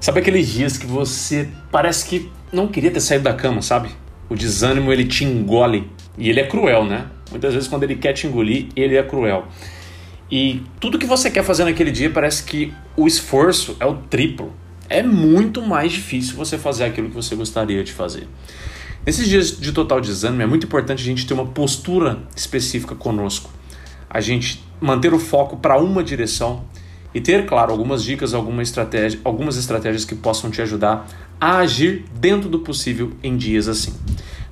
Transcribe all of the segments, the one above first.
Sabe aqueles dias que você parece que não queria ter saído da cama, sabe? O desânimo ele te engole e ele é cruel, né? Muitas vezes quando ele quer te engolir, ele é cruel. E tudo que você quer fazer naquele dia parece que o esforço é o triplo. É muito mais difícil você fazer aquilo que você gostaria de fazer. Nesses dias de total desânimo, é muito importante a gente ter uma postura específica conosco. A gente manter o foco para uma direção e ter, claro, algumas dicas, alguma estratégia, algumas estratégias que possam te ajudar a agir dentro do possível em dias assim.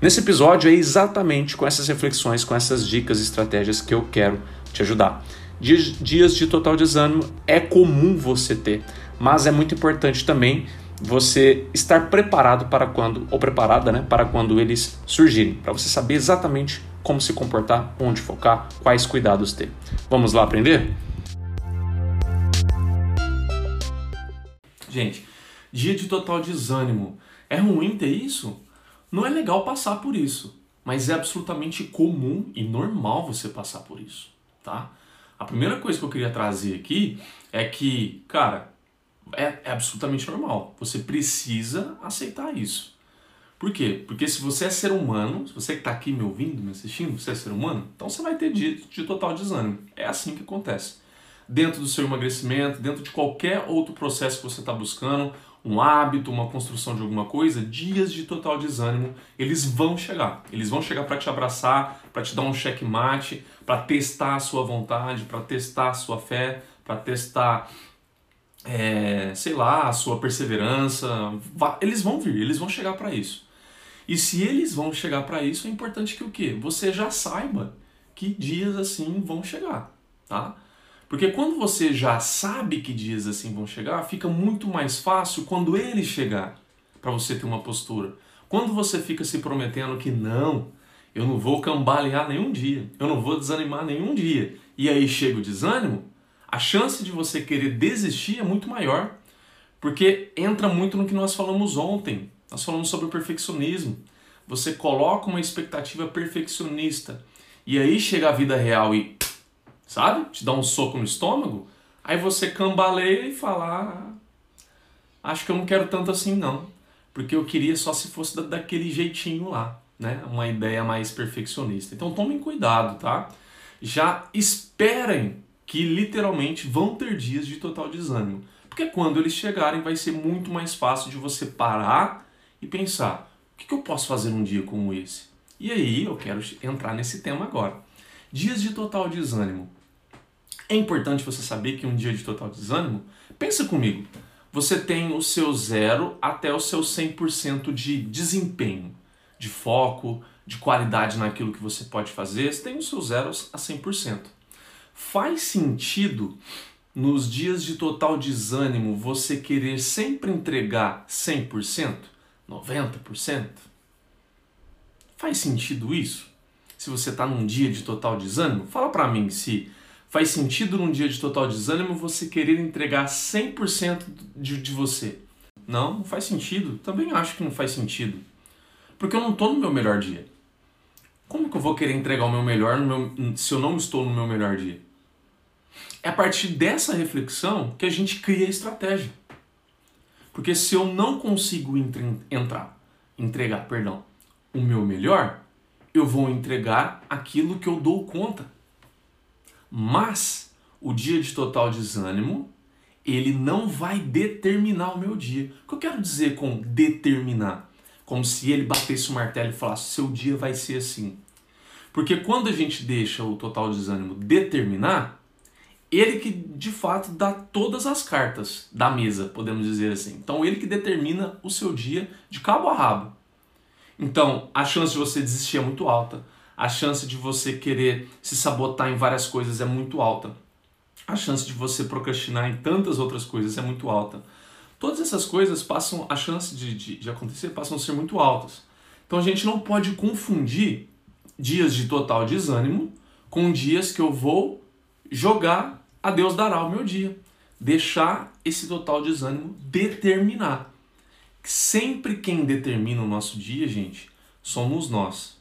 Nesse episódio é exatamente com essas reflexões, com essas dicas e estratégias que eu quero te ajudar. Dias, dias de total desânimo é comum você ter, mas é muito importante também você estar preparado para quando, ou preparada, né, para quando eles surgirem, para você saber exatamente como se comportar, onde focar, quais cuidados ter. Vamos lá aprender? Gente, dia de total desânimo. É ruim ter isso? Não é legal passar por isso, mas é absolutamente comum e normal você passar por isso, tá? A primeira coisa que eu queria trazer aqui é que, cara, é, é absolutamente normal. Você precisa aceitar isso. Por quê? Porque se você é ser humano, se você que está aqui me ouvindo, me assistindo, você é ser humano, então você vai ter dia de total desânimo. É assim que acontece dentro do seu emagrecimento, dentro de qualquer outro processo que você está buscando, um hábito, uma construção de alguma coisa, dias de total desânimo, eles vão chegar. Eles vão chegar para te abraçar, para te dar um checkmate, para testar a sua vontade, para testar a sua fé, para testar, é, sei lá, a sua perseverança. Eles vão vir, eles vão chegar para isso. E se eles vão chegar para isso, é importante que o quê? Você já saiba que dias assim vão chegar, tá? Porque quando você já sabe que dias assim vão chegar, fica muito mais fácil quando ele chegar para você ter uma postura. Quando você fica se prometendo que não, eu não vou cambalear nenhum dia, eu não vou desanimar nenhum dia, e aí chega o desânimo, a chance de você querer desistir é muito maior. Porque entra muito no que nós falamos ontem. Nós falamos sobre o perfeccionismo. Você coloca uma expectativa perfeccionista e aí chega a vida real e sabe? Te dá um soco no estômago, aí você cambaleia e fala: ah, acho que eu não quero tanto assim não, porque eu queria só se fosse daquele jeitinho lá, né? Uma ideia mais perfeccionista. Então tomem cuidado, tá? Já esperem que literalmente vão ter dias de total desânimo, porque quando eles chegarem vai ser muito mais fácil de você parar e pensar: o que eu posso fazer num dia como esse? E aí eu quero entrar nesse tema agora. Dias de total desânimo. É importante você saber que um dia de total desânimo, pensa comigo, você tem o seu zero até o seu 100% de desempenho, de foco, de qualidade naquilo que você pode fazer, você tem o seu zero a 100%. Faz sentido nos dias de total desânimo você querer sempre entregar 100%, 90%? Faz sentido isso? Se você está num dia de total desânimo, fala para mim se Faz sentido num dia de total desânimo você querer entregar 100% de, de você? Não, não faz sentido. Também acho que não faz sentido. Porque eu não estou no meu melhor dia. Como que eu vou querer entregar o meu melhor meu, se eu não estou no meu melhor dia? É a partir dessa reflexão que a gente cria a estratégia. Porque se eu não consigo entrar, entregar, perdão, o meu melhor, eu vou entregar aquilo que eu dou conta. Mas o dia de total desânimo, ele não vai determinar o meu dia. O que eu quero dizer com determinar? Como se ele batesse o martelo e falasse: seu dia vai ser assim. Porque quando a gente deixa o total desânimo determinar, ele que de fato dá todas as cartas da mesa, podemos dizer assim. Então, ele que determina o seu dia de cabo a rabo. Então, a chance de você desistir é muito alta a chance de você querer se sabotar em várias coisas é muito alta. A chance de você procrastinar em tantas outras coisas é muito alta. Todas essas coisas passam, a chance de, de, de acontecer passam a ser muito altas. Então a gente não pode confundir dias de total desânimo com dias que eu vou jogar a Deus dará o meu dia. Deixar esse total desânimo determinar. Sempre quem determina o nosso dia, gente, somos nós.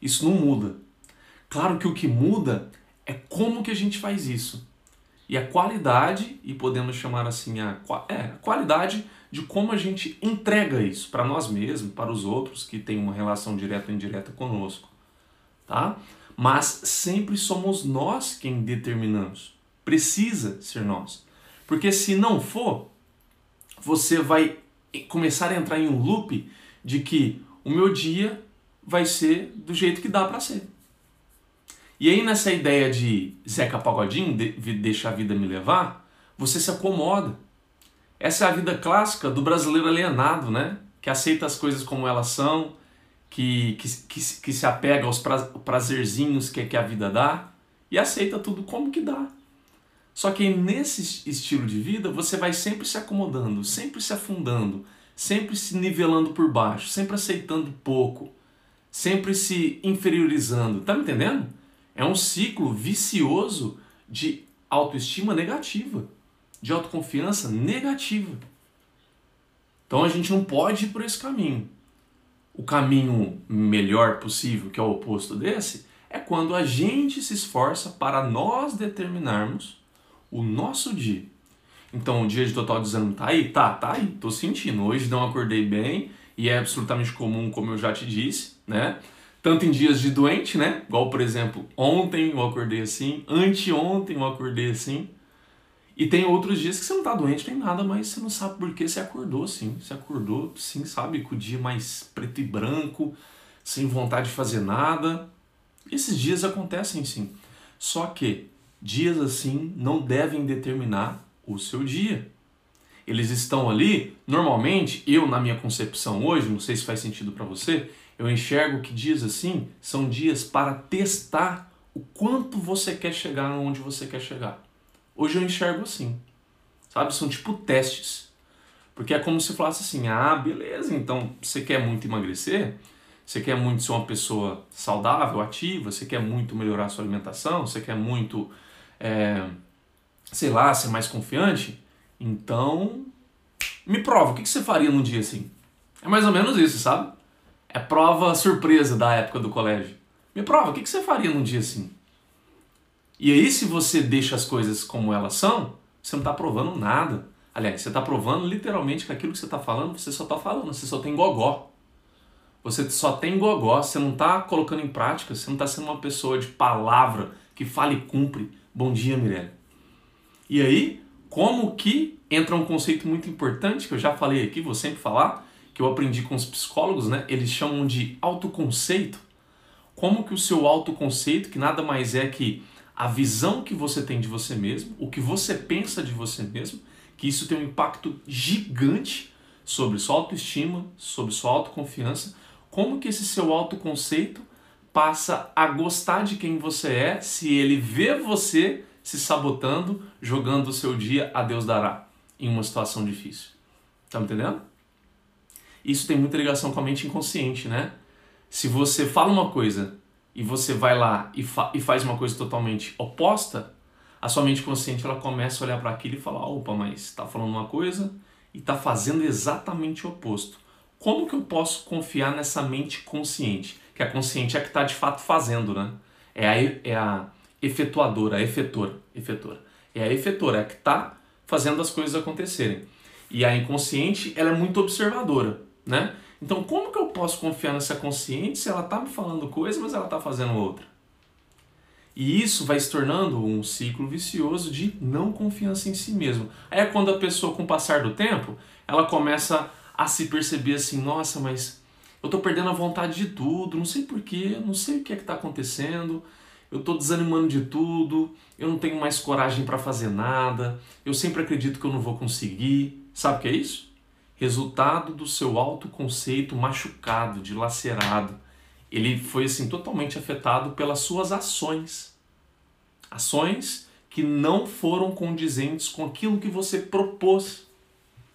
Isso não muda. Claro que o que muda é como que a gente faz isso. E a qualidade, e podemos chamar assim a, é, a qualidade de como a gente entrega isso para nós mesmos, para os outros que têm uma relação direta ou indireta conosco, tá? Mas sempre somos nós quem determinamos. Precisa ser nós. Porque se não for, você vai começar a entrar em um loop de que o meu dia vai ser do jeito que dá para ser. E aí nessa ideia de Zeca Pagodinho, de, deixa a vida me levar, você se acomoda. Essa é a vida clássica do brasileiro alienado, né? Que aceita as coisas como elas são, que, que, que, que se apega aos prazerzinhos que, que a vida dá e aceita tudo como que dá. Só que nesse estilo de vida você vai sempre se acomodando, sempre se afundando, sempre se nivelando por baixo, sempre aceitando pouco, sempre se inferiorizando. Tá me entendendo? É um ciclo vicioso de autoestima negativa, de autoconfiança negativa. Então a gente não pode ir por esse caminho. O caminho melhor possível, que é o oposto desse, é quando a gente se esforça para nós determinarmos o nosso dia. Então, o dia de total desânimo tá aí? Tá, tá aí. Tô sentindo. Hoje não acordei bem e é absolutamente comum, como eu já te disse, né? Tanto em dias de doente, né? Igual, por exemplo, ontem eu acordei assim, anteontem eu acordei assim. E tem outros dias que você não tá doente nem nada, mas você não sabe por que você acordou assim. Você acordou, sim, sabe, com o dia mais preto e branco, sem vontade de fazer nada. Esses dias acontecem sim. Só que dias assim não devem determinar o seu dia. Eles estão ali, normalmente, eu na minha concepção hoje, não sei se faz sentido para você, eu enxergo que dias assim são dias para testar o quanto você quer chegar onde você quer chegar. Hoje eu enxergo assim. Sabe? São tipo testes. Porque é como se falasse assim: ah, beleza, então você quer muito emagrecer, você quer muito ser uma pessoa saudável, ativa, você quer muito melhorar a sua alimentação, você quer muito é, sei lá, ser mais confiante, então me prova, o que você faria num dia assim? É mais ou menos isso, sabe? É prova surpresa da época do colégio. Me prova, o que você faria num dia assim? E aí, se você deixa as coisas como elas são, você não está provando nada. Aliás, você está provando literalmente que aquilo que você está falando, você só está falando, você só tem gogó. Você só tem gogó, você não está colocando em prática, você não está sendo uma pessoa de palavra que fala e cumpre. Bom dia, Mirelle. E aí, como que entra um conceito muito importante que eu já falei aqui, vou sempre falar, que eu aprendi com os psicólogos, né? Eles chamam de autoconceito. Como que o seu autoconceito, que nada mais é que a visão que você tem de você mesmo, o que você pensa de você mesmo, que isso tem um impacto gigante sobre sua autoestima, sobre sua autoconfiança, como que esse seu autoconceito passa a gostar de quem você é se ele vê você se sabotando, jogando o seu dia a Deus dará em uma situação difícil. Tá me entendendo? Isso tem muita ligação com a mente inconsciente, né? Se você fala uma coisa e você vai lá e, fa e faz uma coisa totalmente oposta, a sua mente consciente ela começa a olhar para aquilo e falar: opa, mas está falando uma coisa e está fazendo exatamente o oposto. Como que eu posso confiar nessa mente consciente? que a consciente é que está de fato fazendo, né? É a, é a efetuadora, a efetora, efetora. É a efetora, é a que está fazendo as coisas acontecerem. E a inconsciente, ela é muito observadora, né? Então, como que eu posso confiar nessa consciente se ela está me falando coisa, mas ela está fazendo outra? E isso vai se tornando um ciclo vicioso de não confiança em si mesmo. Aí é quando a pessoa, com o passar do tempo, ela começa a se perceber assim, nossa, mas eu estou perdendo a vontade de tudo, não sei porquê, não sei o que é que está acontecendo, eu estou desanimando de tudo, eu não tenho mais coragem para fazer nada, eu sempre acredito que eu não vou conseguir. Sabe o que é isso? Resultado do seu autoconceito machucado, dilacerado. Ele foi assim totalmente afetado pelas suas ações. Ações que não foram condizentes com aquilo que você propôs.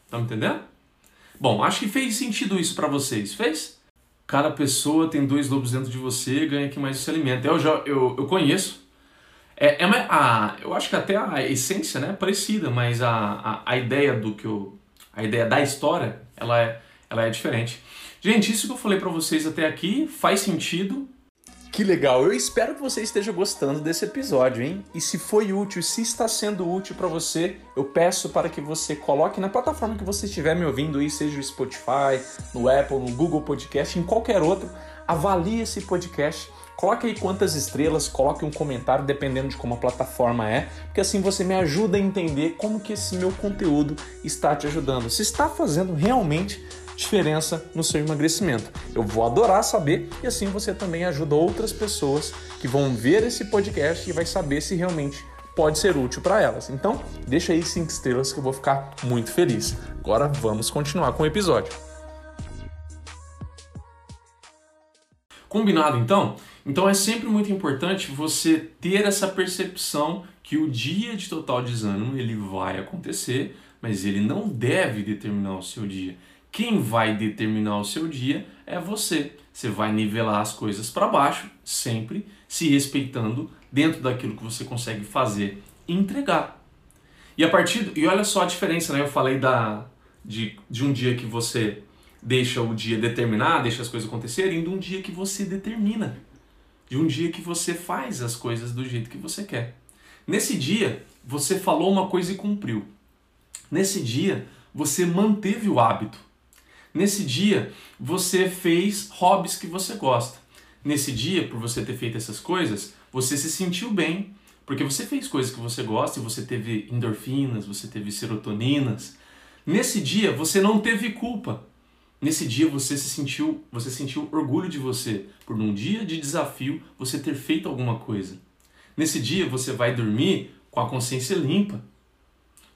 Tá me entendendo? Bom, acho que fez sentido isso para vocês. Fez? Cada pessoa tem dois lobos dentro de você, ganha que mais se alimenta. Eu já eu, eu conheço. É, é uma, a, eu acho que até a essência né, é parecida, mas a, a, a ideia do que eu, a ideia da história, ela é, ela é diferente. Gente, isso que eu falei para vocês até aqui faz sentido. Que legal! Eu espero que você esteja gostando desse episódio, hein? E se foi útil, se está sendo útil para você, eu peço para que você coloque na plataforma que você estiver me ouvindo aí, seja o Spotify, no Apple, no Google Podcast, em qualquer outro, avalie esse podcast. Coloque aí quantas estrelas, coloque um comentário dependendo de como a plataforma é, porque assim você me ajuda a entender como que esse meu conteúdo está te ajudando. Se está fazendo realmente diferença no seu emagrecimento. Eu vou adorar saber e assim você também ajuda outras pessoas que vão ver esse podcast e vai saber se realmente pode ser útil para elas. Então, deixa aí cinco estrelas que eu vou ficar muito feliz. Agora vamos continuar com o episódio. Combinado então? Então é sempre muito importante você ter essa percepção que o dia de total desânimo ele vai acontecer, mas ele não deve determinar o seu dia. Quem vai determinar o seu dia é você. Você vai nivelar as coisas para baixo, sempre se respeitando dentro daquilo que você consegue fazer e entregar. E a partir e olha só a diferença, né? Eu falei da de, de um dia que você deixa o dia determinar, deixa as coisas acontecerem, de um dia que você determina. De um dia que você faz as coisas do jeito que você quer. Nesse dia, você falou uma coisa e cumpriu. Nesse dia, você manteve o hábito. Nesse dia, você fez hobbies que você gosta. Nesse dia, por você ter feito essas coisas, você se sentiu bem, porque você fez coisas que você gosta e você teve endorfinas, você teve serotoninas. Nesse dia, você não teve culpa. Nesse dia você se sentiu, você sentiu orgulho de você por num dia de desafio você ter feito alguma coisa. Nesse dia você vai dormir com a consciência limpa.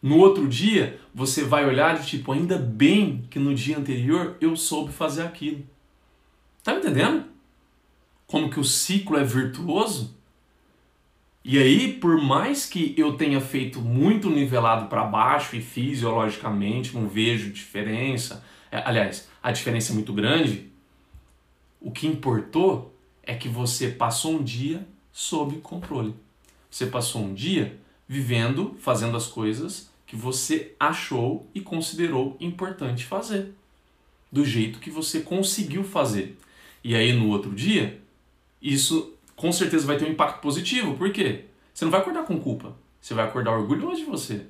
No outro dia, você vai olhar de tipo, ainda bem que no dia anterior eu soube fazer aquilo. Tá me entendendo? Como que o ciclo é virtuoso? E aí, por mais que eu tenha feito muito nivelado para baixo e fisiologicamente não vejo diferença, é, aliás, a diferença é muito grande, o que importou é que você passou um dia sob controle. Você passou um dia vivendo, fazendo as coisas que você achou e considerou importante fazer, do jeito que você conseguiu fazer. E aí no outro dia, isso com certeza vai ter um impacto positivo. Por quê? Você não vai acordar com culpa, você vai acordar orgulhoso de você.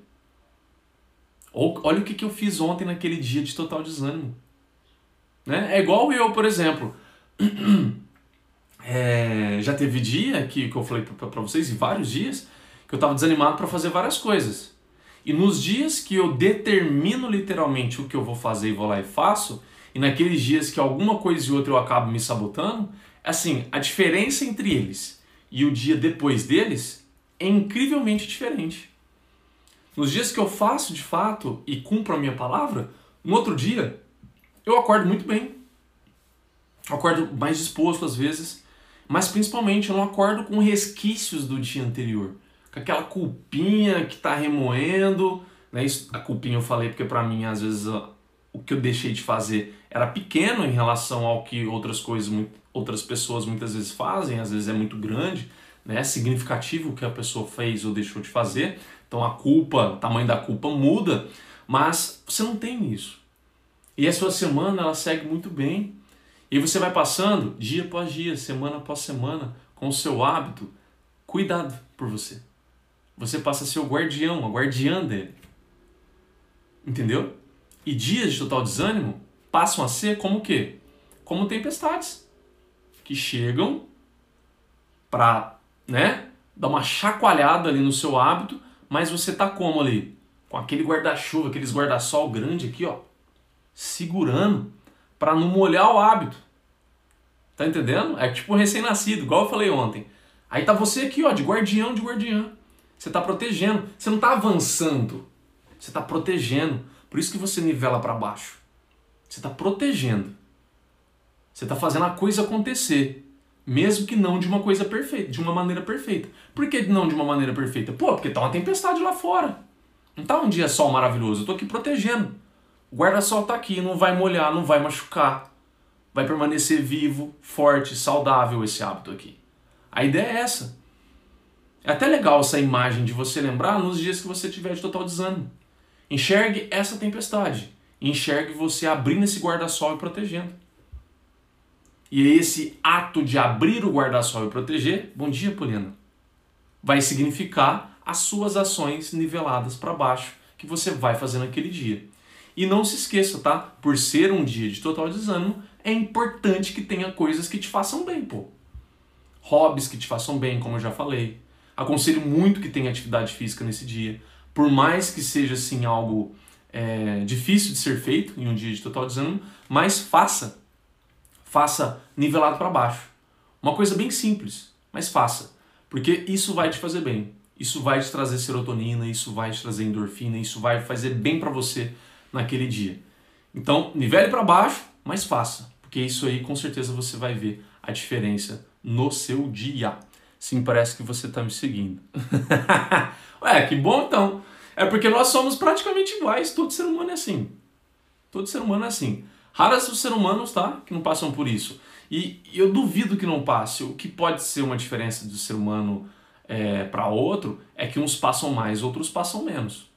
Olha o que, que eu fiz ontem naquele dia de total desânimo. Né? É igual eu, por exemplo. É, já teve dia que, que eu falei para vocês, e vários dias, eu estava desanimado para fazer várias coisas. E nos dias que eu determino literalmente o que eu vou fazer e vou lá e faço, e naqueles dias que alguma coisa e outra eu acabo me sabotando, assim, a diferença entre eles e o dia depois deles é incrivelmente diferente. Nos dias que eu faço de fato e cumpro a minha palavra, no outro dia eu acordo muito bem. Eu acordo mais disposto às vezes, mas principalmente eu não acordo com resquícios do dia anterior com aquela culpinha que está remoendo. Né? Isso, a culpinha eu falei porque para mim às vezes o que eu deixei de fazer era pequeno em relação ao que outras coisas, outras pessoas muitas vezes fazem, às vezes é muito grande, né? significativo o que a pessoa fez ou deixou de fazer. Então a culpa, o tamanho da culpa muda, mas você não tem isso. E a sua semana ela segue muito bem. E você vai passando dia após dia, semana após semana, com o seu hábito. Cuidado por você você passa a ser o guardião, a guardiã dele. Entendeu? E dias de total desânimo passam a ser como o quê? Como tempestades que chegam para, né, dar uma chacoalhada ali no seu hábito, mas você tá como ali? Com aquele guarda-chuva, aqueles guarda-sol grande aqui, ó, segurando para não molhar o hábito. Tá entendendo? É tipo um recém-nascido, igual eu falei ontem. Aí tá você aqui, ó, de guardião de guardiã. Você está protegendo. Você não está avançando. Você está protegendo. Por isso que você nivela para baixo. Você está protegendo. Você está fazendo a coisa acontecer. Mesmo que não de uma coisa perfeita, de uma maneira perfeita. Por que não de uma maneira perfeita? Pô, porque tá uma tempestade lá fora. Não tá um dia sol maravilhoso. Eu tô aqui protegendo. O guarda-sol tá aqui, não vai molhar, não vai machucar. Vai permanecer vivo, forte, saudável esse hábito aqui. A ideia é essa. É até legal essa imagem de você lembrar nos dias que você tiver de total desânimo. Enxergue essa tempestade. Enxergue você abrindo esse guarda-sol e protegendo. e esse ato de abrir o guarda-sol e proteger, bom dia, Poliana, vai significar as suas ações niveladas para baixo que você vai fazer naquele dia. E não se esqueça, tá? Por ser um dia de total desânimo, é importante que tenha coisas que te façam bem, pô. Hobbies que te façam bem, como eu já falei. Aconselho muito que tenha atividade física nesse dia. Por mais que seja assim algo é, difícil de ser feito em um dia de total desânimo, mas faça faça nivelado para baixo. Uma coisa bem simples, mas faça, porque isso vai te fazer bem. Isso vai te trazer serotonina, isso vai te trazer endorfina, isso vai fazer bem para você naquele dia. Então, nivele para baixo, mas faça, porque isso aí com certeza você vai ver a diferença no seu dia. Sim, parece que você está me seguindo. Ué, que bom então. É porque nós somos praticamente iguais, todo ser humano é assim. Todo ser humano é assim. Raras os seres humanos, tá? Que não passam por isso. E eu duvido que não passe. O que pode ser uma diferença do ser humano é, para outro é que uns passam mais, outros passam menos.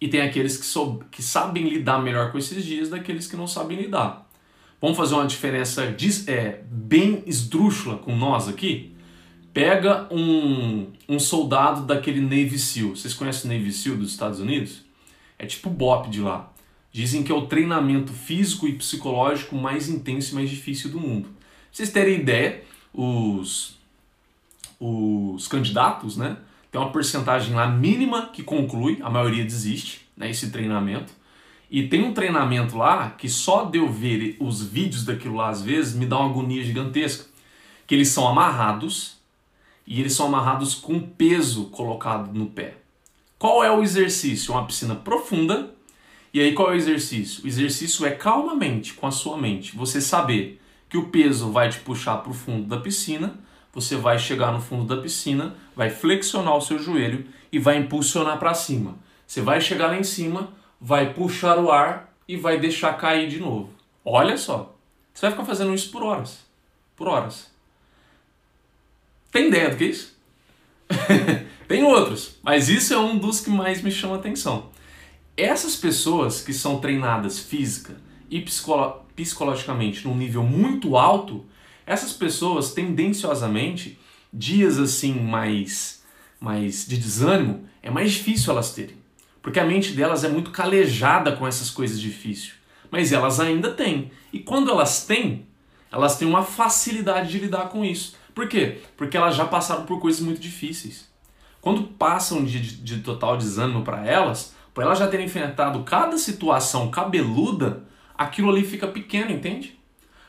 E tem aqueles que, sou, que sabem lidar melhor com esses dias daqueles que não sabem lidar. Vamos fazer uma diferença é, bem esdrúxula com nós aqui? Pega um, um soldado daquele Navy SEAL. Vocês conhecem o Navy SEAL dos Estados Unidos? É tipo o BOP de lá. Dizem que é o treinamento físico e psicológico mais intenso e mais difícil do mundo. Pra vocês terem ideia, os, os candidatos, né? Tem uma porcentagem lá mínima que conclui, a maioria desiste, né? Esse treinamento. E tem um treinamento lá que só de eu ver os vídeos daquilo lá às vezes me dá uma agonia gigantesca. Que eles são amarrados e eles são amarrados com peso colocado no pé. Qual é o exercício? Uma piscina profunda e aí qual é o exercício? O exercício é calmamente, com a sua mente, você saber que o peso vai te puxar para o fundo da piscina, você vai chegar no fundo da piscina, vai flexionar o seu joelho e vai impulsionar para cima. Você vai chegar lá em cima, vai puxar o ar e vai deixar cair de novo. Olha só, você vai ficar fazendo isso por horas. Por horas. Tem ideia do que é isso? Tem outros, mas isso é um dos que mais me chama atenção. Essas pessoas que são treinadas física e psicolo psicologicamente num nível muito alto, essas pessoas tendenciosamente, dias assim mais, mais de desânimo, é mais difícil elas terem. Porque a mente delas é muito calejada com essas coisas difíceis. Mas elas ainda têm. E quando elas têm, elas têm uma facilidade de lidar com isso. Por quê? Porque elas já passaram por coisas muito difíceis. Quando passam de, de, de total desânimo para elas, por ela já ter enfrentado cada situação cabeluda, aquilo ali fica pequeno, entende?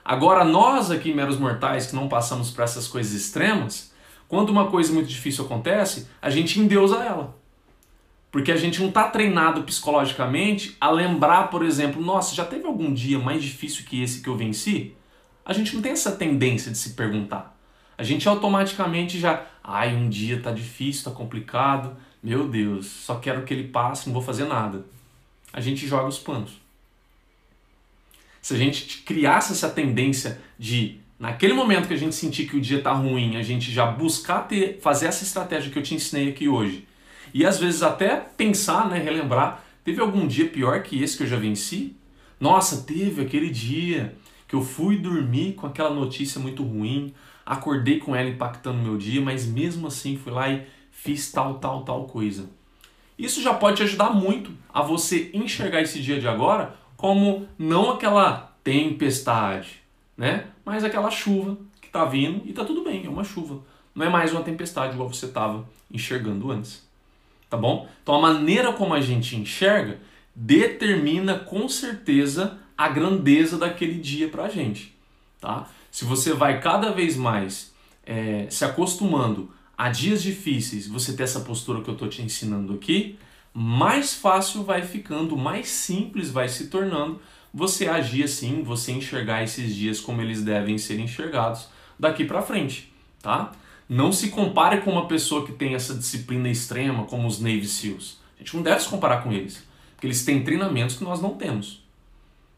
Agora, nós aqui, meros mortais, que não passamos por essas coisas extremas, quando uma coisa muito difícil acontece, a gente endeusa ela. Porque a gente não está treinado psicologicamente a lembrar, por exemplo, nossa, já teve algum dia mais difícil que esse que eu venci? A gente não tem essa tendência de se perguntar. A gente automaticamente já, ai, um dia tá difícil, tá complicado, meu Deus, só quero que ele passe, não vou fazer nada. A gente joga os panos. Se a gente criasse essa tendência de, naquele momento que a gente sentir que o dia está ruim, a gente já buscar ter, fazer essa estratégia que eu te ensinei aqui hoje. E às vezes até pensar, né, relembrar, teve algum dia pior que esse que eu já venci? Nossa, teve aquele dia que eu fui dormir com aquela notícia muito ruim, acordei com ela impactando meu dia, mas mesmo assim fui lá e fiz tal, tal, tal coisa. Isso já pode te ajudar muito a você enxergar esse dia de agora como não aquela tempestade, né? Mas aquela chuva que tá vindo e tá tudo bem, é uma chuva. Não é mais uma tempestade igual você estava enxergando antes. Tá bom? Então a maneira como a gente enxerga determina com certeza a grandeza daquele dia pra gente, tá? Se você vai cada vez mais é, se acostumando a dias difíceis você ter essa postura que eu estou te ensinando aqui, mais fácil vai ficando, mais simples vai se tornando você agir assim, você enxergar esses dias como eles devem ser enxergados daqui para frente, tá? Não se compare com uma pessoa que tem essa disciplina extrema como os Navy SEALs. A gente não deve se comparar com eles, porque eles têm treinamentos que nós não temos,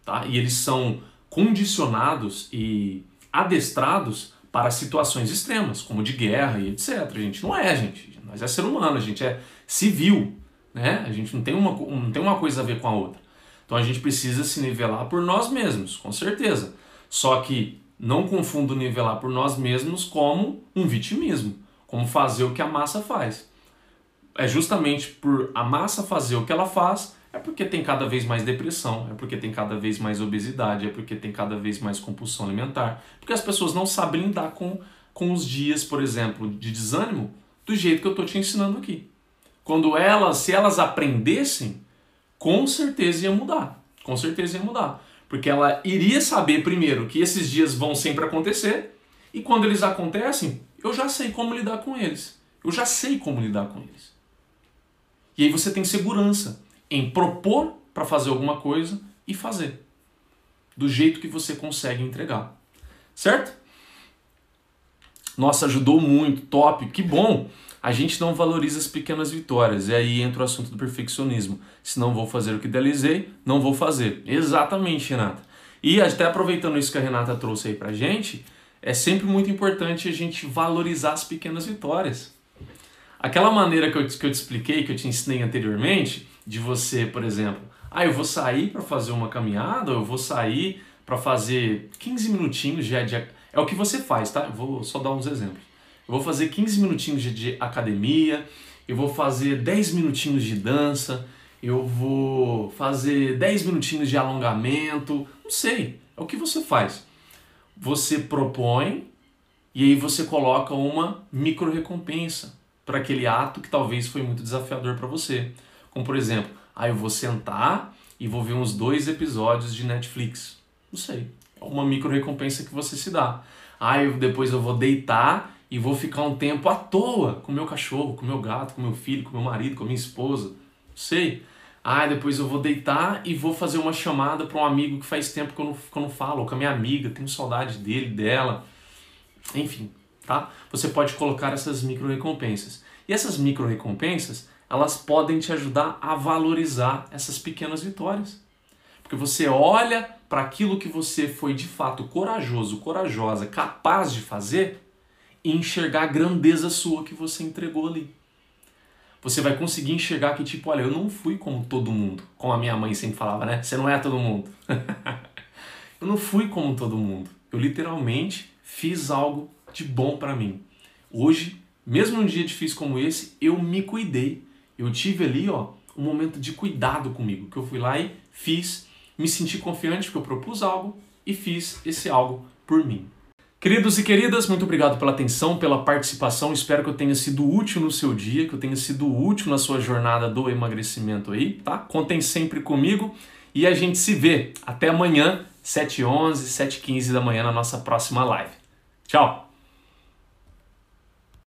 tá? E eles são condicionados e adestrados para situações extremas, como de guerra e etc. A gente não é, gente. Nós é ser humano, a gente é civil, né? A gente não tem uma, não tem uma coisa a ver com a outra. Então a gente precisa se nivelar por nós mesmos, com certeza. Só que não confundo nivelar por nós mesmos como um vitimismo, como fazer o que a massa faz. É justamente por a massa fazer o que ela faz, é porque tem cada vez mais depressão, é porque tem cada vez mais obesidade, é porque tem cada vez mais compulsão alimentar, porque as pessoas não sabem lidar com, com os dias, por exemplo, de desânimo do jeito que eu estou te ensinando aqui. Quando elas, se elas aprendessem, com certeza ia mudar. Com certeza ia mudar. Porque ela iria saber primeiro que esses dias vão sempre acontecer e quando eles acontecem, eu já sei como lidar com eles. Eu já sei como lidar com eles. E aí você tem segurança em propor para fazer alguma coisa e fazer do jeito que você consegue entregar. Certo? Nossa, ajudou muito, top, que bom a gente não valoriza as pequenas vitórias. E aí entra o assunto do perfeccionismo. Se não vou fazer o que idealizei, não vou fazer. Exatamente, Renata. E até aproveitando isso que a Renata trouxe aí pra gente, é sempre muito importante a gente valorizar as pequenas vitórias. Aquela maneira que eu, que eu te expliquei, que eu te ensinei anteriormente, de você, por exemplo, ah, eu vou sair para fazer uma caminhada, eu vou sair para fazer 15 minutinhos de, de. É o que você faz, tá? Eu vou só dar uns exemplos eu vou fazer 15 minutinhos de, de academia, eu vou fazer 10 minutinhos de dança, eu vou fazer 10 minutinhos de alongamento, não sei, é o que você faz. Você propõe e aí você coloca uma micro recompensa para aquele ato que talvez foi muito desafiador para você. Como por exemplo, ah, eu vou sentar e vou ver uns dois episódios de Netflix. Não sei, é uma micro recompensa que você se dá. Ah, eu, depois eu vou deitar e vou ficar um tempo à toa com meu cachorro, com meu gato, com meu filho, com meu marido, com minha esposa. Sei. Ah, depois eu vou deitar e vou fazer uma chamada para um amigo que faz tempo que eu, não, que eu não falo, ou com a minha amiga, tenho saudade dele, dela. Enfim, tá? Você pode colocar essas micro recompensas. E essas micro recompensas, elas podem te ajudar a valorizar essas pequenas vitórias. Porque você olha para aquilo que você foi de fato corajoso, corajosa, capaz de fazer e enxergar a grandeza sua que você entregou ali. Você vai conseguir enxergar que, tipo, olha, eu não fui como todo mundo. Como a minha mãe sempre falava, né? Você não é todo mundo. eu não fui como todo mundo. Eu literalmente fiz algo de bom para mim. Hoje, mesmo num dia difícil como esse, eu me cuidei. Eu tive ali, ó, um momento de cuidado comigo, que eu fui lá e fiz, me senti confiante porque eu propus algo e fiz esse algo por mim. Queridos e queridas, muito obrigado pela atenção, pela participação. Espero que eu tenha sido útil no seu dia, que eu tenha sido útil na sua jornada do emagrecimento aí, tá? Contem sempre comigo e a gente se vê até amanhã, 7h11, 7h15 da manhã na nossa próxima live. Tchau!